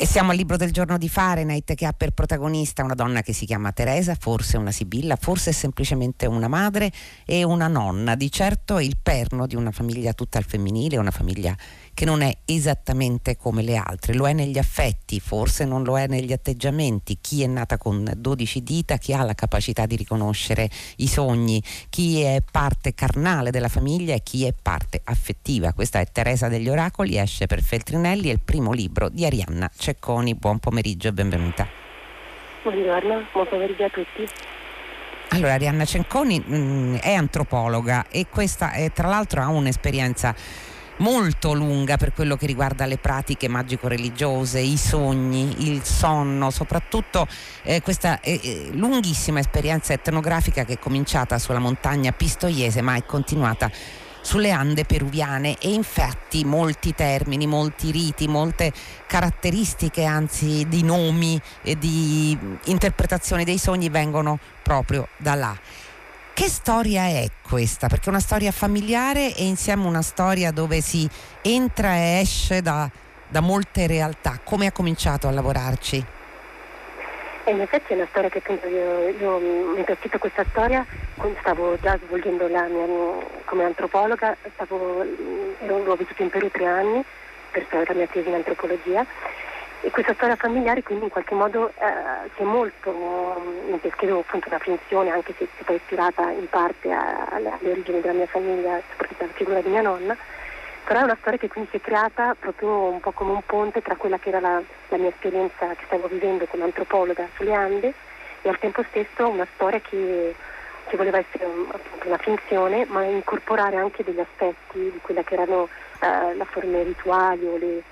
E siamo al libro del giorno di Fahrenheit che ha per protagonista una donna che si chiama Teresa, forse una sibilla, forse semplicemente una madre e una nonna, di certo il perno di una famiglia tutta al femminile, una famiglia che non è esattamente come le altre, lo è negli affetti, forse non lo è negli atteggiamenti, chi è nata con 12 dita, chi ha la capacità di riconoscere i sogni, chi è parte carnale della famiglia e chi è parte affettiva. Questa è Teresa degli Oracoli, esce per Feltrinelli, è il primo libro di Arianna Cecconi. Buon pomeriggio e benvenuta. Buongiorno, buon pomeriggio a tutti. Allora, Arianna Cecconi mh, mm, è antropologa e questa è, tra l'altro ha un'esperienza molto lunga per quello che riguarda le pratiche magico-religiose, i sogni, il sonno, soprattutto eh, questa eh, eh, lunghissima esperienza etnografica che è cominciata sulla montagna pistoiese ma è continuata sulle Ande peruviane e infatti molti termini, molti riti, molte caratteristiche anzi di nomi e di interpretazioni dei sogni vengono proprio da là. Che storia è questa? Perché è una storia familiare e insieme una storia dove si entra e esce da, da molte realtà. Come ha cominciato a lavorarci? E in effetti è una storia che appunto io, io mentre ho scritto questa storia stavo già svolgendo la mia come antropologa, stavo, ero, l'ho vissuto in Perù tre anni per la mia tesi in antropologia e questa storia familiare quindi in qualche modo eh, è molto, mi descrivo appunto una finzione anche se si è ispirata in parte alle, alle origini della mia famiglia, soprattutto alla figura di mia nonna, però è una storia che quindi si è creata proprio un po' come un ponte tra quella che era la, la mia esperienza che stavo vivendo come antropologa sulle Ande e al tempo stesso una storia che, che voleva essere un, appunto una finzione ma incorporare anche degli aspetti di quella che erano eh, le forme rituali o le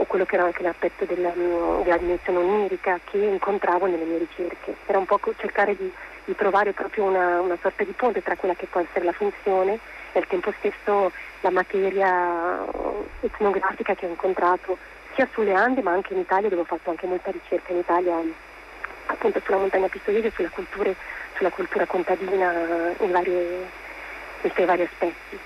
o quello che era anche l'aspetto della, della dimensione onirica che incontravo nelle mie ricerche. Era un po' cercare di, di trovare proprio una, una, sorta di ponte tra quella che può essere la funzione e al tempo stesso la materia etnografica che ho incontrato sia sulle Ande ma anche in Italia dove ho fatto anche molta ricerca in Italia appunto sulla montagna pistoiese, sulla, sulla cultura contadina in, varie, in vari aspetti.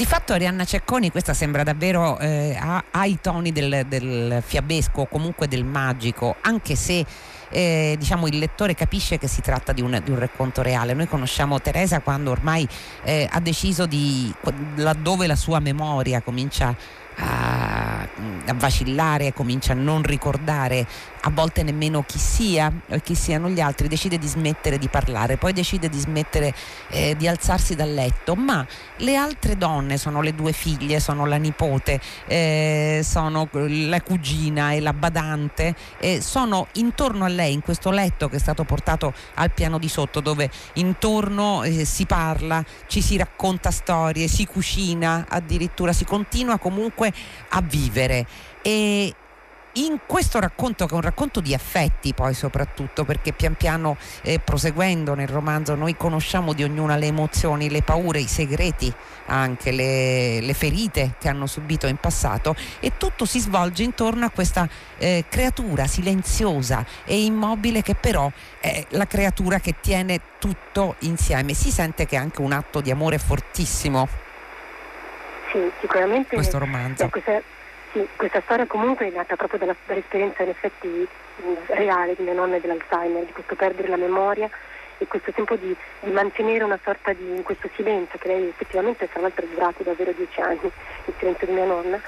Di fatto Arianna Cecconi questa sembra davvero eh, ha, ha, i toni del, del fiabesco o comunque del magico, anche se eh, diciamo, il lettore capisce che si tratta di un, di un, racconto reale. Noi conosciamo Teresa quando ormai eh, ha deciso di laddove la sua memoria comincia a, a, vacillare, comincia a non ricordare a volte nemmeno chi sia e chi siano gli altri, decide di smettere di parlare, poi decide di smettere eh, di alzarsi dal letto, ma le altre donne sono le due figlie, sono la nipote, eh, sono la cugina e la badante, eh, sono intorno a lei in questo letto che è stato portato al piano di sotto dove intorno eh, si parla, ci si racconta storie, si cucina, addirittura si continua comunque a vivere. E in questo racconto, che è un racconto di affetti poi soprattutto, perché pian piano eh, proseguendo nel romanzo noi conosciamo di ognuna le emozioni, le paure, i segreti, anche le, le ferite che hanno subito in passato e tutto si svolge intorno a questa eh, creatura silenziosa e immobile che però è la creatura che tiene tutto insieme. Si sente che è anche un atto di amore fortissimo. Sì, sicuramente. Questo romanzo. Beh, questa, sì, questa storia comunque è nata proprio dalla, dall'esperienza in effetti reale di mia nonna e dell'Alzheimer, di questo perdere la memoria e questo tempo di, di, mantenere una sorta di questo silenzio che lei effettivamente tra l'altro è durato davvero dieci anni, il silenzio di mia nonna,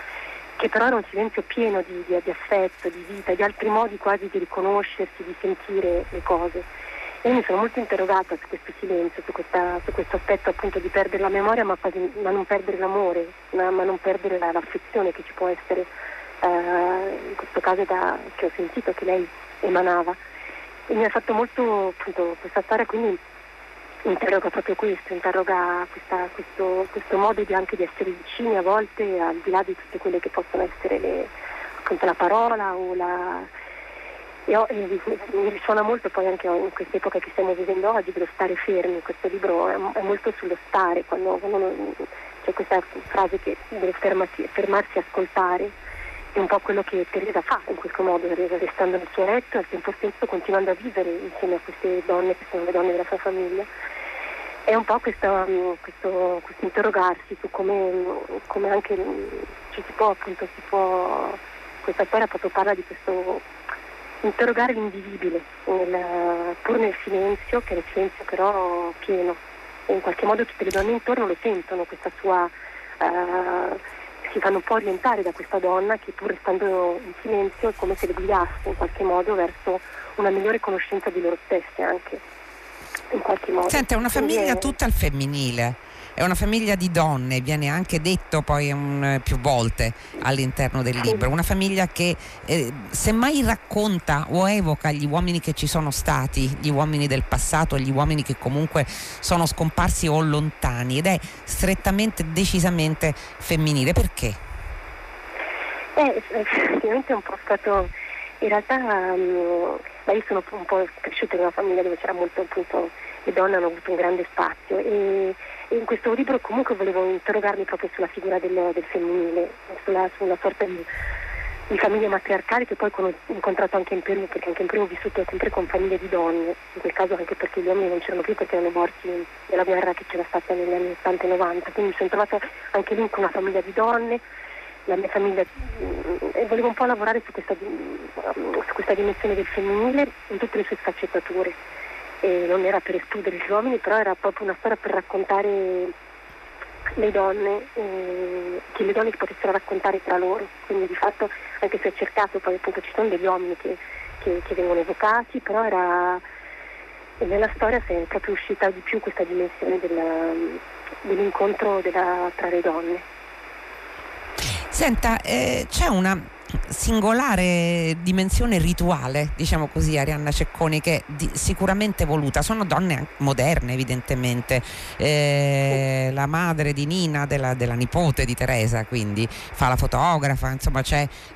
che però era un silenzio pieno di, di, di affetto, di vita, di altri modi quasi di riconoscersi, di sentire le cose. Io mi sono molto interrogata su questo silenzio, su, questa, su questo aspetto appunto di perdere la memoria ma, quasi, ma non perdere l'amore, ma, ma non perdere la, l'affezione che ci può essere, eh, in questo caso da, che ho sentito che lei emanava. E mi ha fatto molto appunto questa storia, quindi interroga proprio questo, interroga questa, questo, questo, modo di anche di essere vicini a volte al di là di tutte quelle che possono essere le, appunto la parola o la io, mi risuona molto poi anche in questa epoca che stiamo vivendo oggi dello stare fermi, questo libro è, molto sullo stare, quando, quando c'è questa frase che deve fermarsi, fermarsi ascoltare, è un po' quello che Teresa fa in questo modo, restando nel suo letto e al tempo stesso continuando a vivere insieme a queste donne che sono le donne della sua famiglia. È un po' questo, questo, questo interrogarsi su come, come, anche ci si può appunto si può questa storia proprio parla di questo interrogare l'indivisibile, nel, pur nel silenzio, che è il silenzio però pieno. E in qualche modo tutte le donne intorno lo sentono, questa sua... Uh, si fanno un po' orientare da questa donna che pur restando in silenzio è come se le guidasse in qualche modo verso una migliore conoscenza di loro stesse anche. In qualche modo. Senta, è una famiglia tutta al femminile è una famiglia di donne, viene anche detto poi un, più volte all'interno del libro, una famiglia che eh, semmai racconta o evoca gli uomini che ci sono stati, gli uomini del passato, gli uomini che comunque sono scomparsi o lontani ed è strettamente, decisamente femminile. Perché? Eh, effettivamente è un po' stato, in realtà um, io sono un po' cresciuta in una famiglia dove c'era molto appunto le donne hanno avuto un grande spazio e, in questo libro comunque volevo interrogarmi proprio sulla figura del, del femminile, sulla, sulla sorta di, di, famiglie matriarcali che poi ho incontrato anche in Perù, perché anche in Perù ho vissuto sempre con famiglie di donne, in quel caso anche perché gli uomini non c'erano più perché erano morti nella guerra che c'era stata negli anni 80 e 90, quindi mi sono trovata anche lì con una famiglia di donne la mia famiglia e volevo un po' lavorare su questa, su questa dimensione del femminile in tutte le sue sfaccettature e non era per escludere gli uomini, però era proprio una storia per raccontare le donne, eh, che le donne potessero raccontare tra loro. Quindi di fatto, anche se ho cercato, poi appunto ci sono degli uomini che, che, che vengono evocati, però era, nella storia è proprio uscita di più questa dimensione della, dell'incontro della, tra le donne. Senta, eh, c'è una singolare dimensione rituale, diciamo così, Arianna Cecconi, che è sicuramente voluta. Sono donne moderne, evidentemente. Eh, la madre di Nina, della, della, nipote di Teresa, quindi fa la fotografa, insomma,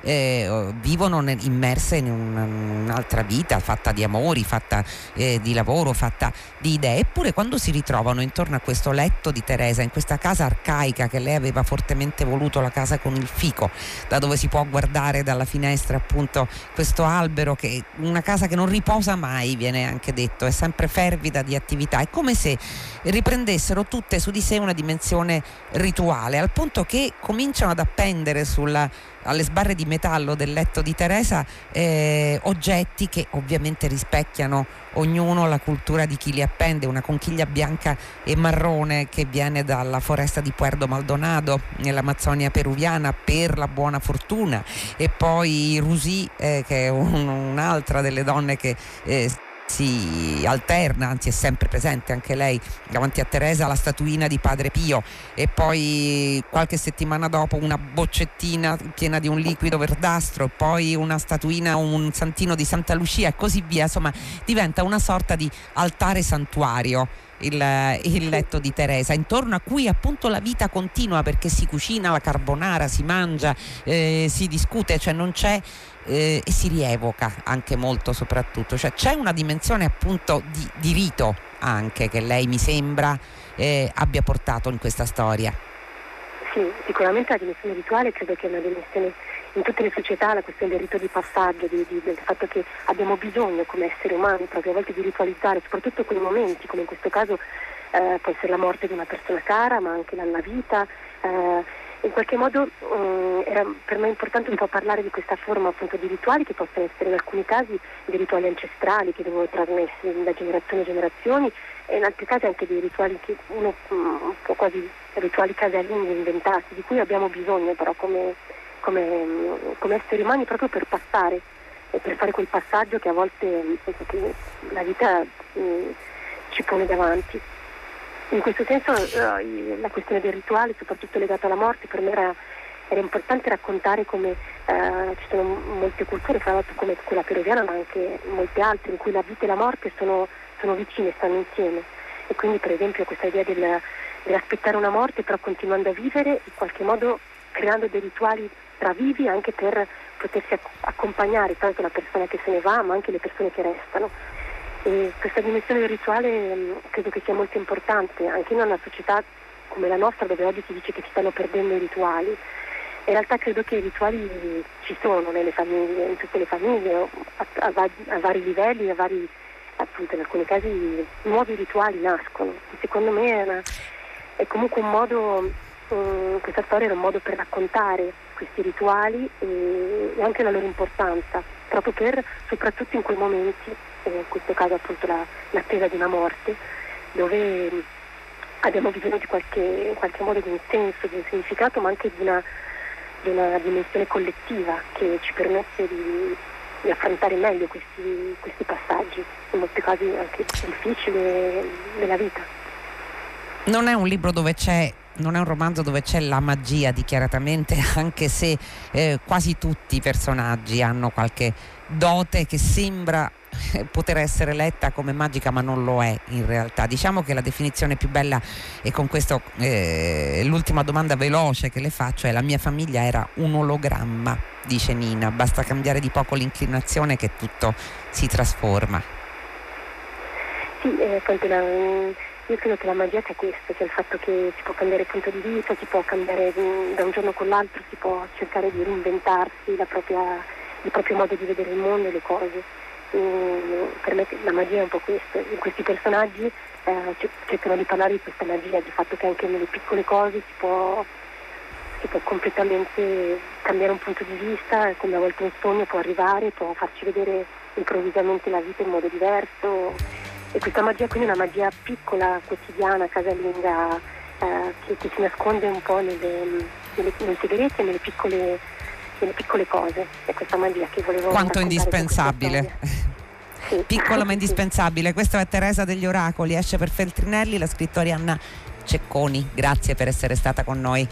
eh, vivono nel, immerse in un, un'altra vita fatta di amori, fatta eh, di lavoro, fatta di idee. Eppure, quando si ritrovano intorno a questo letto di Teresa, in questa casa arcaica che lei aveva fortemente voluto, la casa con il fico, da dove si può guardare guardare dalla finestra appunto questo albero che una casa che non riposa mai viene anche detto è sempre fervida di attività. È come se riprendessero tutte su di sé una dimensione rituale al punto che cominciano ad appendere sulla alle sbarre di metallo del letto di Teresa eh, oggetti che ovviamente rispecchiano ognuno la cultura di chi li appende, una conchiglia bianca e marrone che viene dalla foresta di Puerto Maldonado nell'Amazzonia peruviana per la buona fortuna. E poi Rusì eh, che è un, un'altra delle donne che eh, si alterna, anzi è sempre presente anche lei davanti a Teresa la statuina di Padre Pio e poi qualche settimana dopo una boccettina piena di un liquido verdastro poi una statuina, un santino di Santa Lucia e così via, insomma diventa una sorta di altare santuario. Il, il, letto di Teresa, intorno a cui appunto la vita continua perché si cucina la carbonara, si mangia, eh, si discute, cioè non c'è eh, e si rievoca anche molto soprattutto, cioè c'è una dimensione appunto di, di rito anche che lei mi sembra eh, abbia portato in questa storia. Sì, sicuramente la dimensione rituale credo che è una dimensione in tutte le società, la questione del rito di passaggio, di, di, del fatto che abbiamo bisogno come esseri umani proprio a volte di ritualizzare, soprattutto quei momenti, come in questo caso eh, può essere la morte di una persona cara, ma anche la, la vita. Eh, in qualche modo um, era per me importante un po' parlare di questa forma appunto di rituali che possono essere in alcuni casi dei rituali ancestrali che vengono trasmessi da generazioni e generazioni e in altri casi anche dei rituali che uno um, un quasi rituali casalinghi inventati di cui abbiamo bisogno però come, come, come esseri umani proprio per passare per fare quel passaggio che a volte che la vita um, ci pone davanti. In questo senso uh, la questione del rituale, soprattutto legata alla morte, per me era, era importante raccontare come uh, ci sono molte culture, fra l'altro come quella peruviana, ma anche molte altre, in cui la vita e la morte sono, sono vicine, stanno insieme. E quindi per esempio questa idea del, dell'aspettare una morte però continuando a vivere, in qualche modo creando dei rituali tra vivi anche per potersi accompagnare tanto la persona che se ne va ma anche le persone che restano. E questa dimensione rituale mm, credo che sia molto importante, anche in una società come la nostra dove oggi si dice che si stanno perdendo i rituali. In realtà credo che i rituali ci sono nelle famiglie, in tutte le famiglie, a, a, a vari livelli, a vari, appunto in alcuni casi nuovi rituali nascono. Secondo me è, una, è, comunque un modo, um, questa storia era un modo per raccontare questi rituali e, e, anche la loro importanza, proprio per, soprattutto in quei momenti, in questo caso appunto la, l'attesa di una morte, dove abbiamo bisogno di qualche, in qualche modo di un senso, di un significato, ma anche di una, di una dimensione collettiva che ci permette di, di affrontare meglio questi, questi, passaggi, in molti casi anche difficili della vita. Non è un libro dove c'è non è un romanzo dove c'è la magia dichiaratamente, anche se eh, quasi tutti i personaggi hanno qualche dote che sembra poter essere letta come magica ma non lo è in realtà. Diciamo che la definizione più bella e con questo eh, l'ultima domanda veloce che le faccio è la mia famiglia era un ologramma dice Nina. Basta cambiare di poco l'inclinazione che tutto si trasforma. Sì, eh, io credo che la magia sia questo, cioè il fatto che si può cambiare punto di vista, si può cambiare mm, da un giorno con l'altro, si può cercare di reinventarsi propria, il proprio modo di vedere il mondo e le cose per me la magia è un po' questo, questi personaggi eh, cercano di parlare di questa magia, di fatto che anche nelle piccole cose si può, si può completamente cambiare un punto di vista, come a volte un sogno può arrivare, può farci vedere improvvisamente la vita in modo diverso. E questa magia quindi è una magia piccola, quotidiana, casalinga, eh, che, che, si nasconde un po' nelle, nelle, nei segreti e nelle piccole delle piccole cose, è questa magia che volevo Quanto indispensabile. Sì. Piccolo ma indispensabile. Questa è Teresa degli Oracoli, esce per Feltrinelli, la scrittora Anna Cecconi. Grazie per essere stata con noi.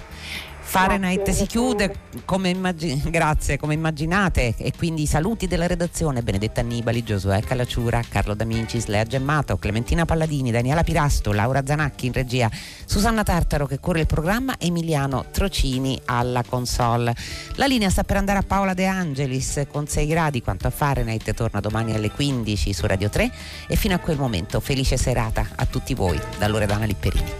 Fahrenheit grazie, si chiude come, immagin- grazie, come immaginate e quindi i saluti della redazione Benedetta Annibali, Giosuè Calacciura, Carlo D'Amicis, Lea Gemmato, Clementina Palladini, Daniela Pirasto, Laura Zanacchi in regia, Susanna Tartaro che cura il programma, Emiliano Trocini alla console. La linea sta per andare a Paola De Angelis con 6 gradi, quanto a Fahrenheit torna domani alle 15 su Radio 3 e fino a quel momento felice serata a tutti voi da Loredana Lipperini.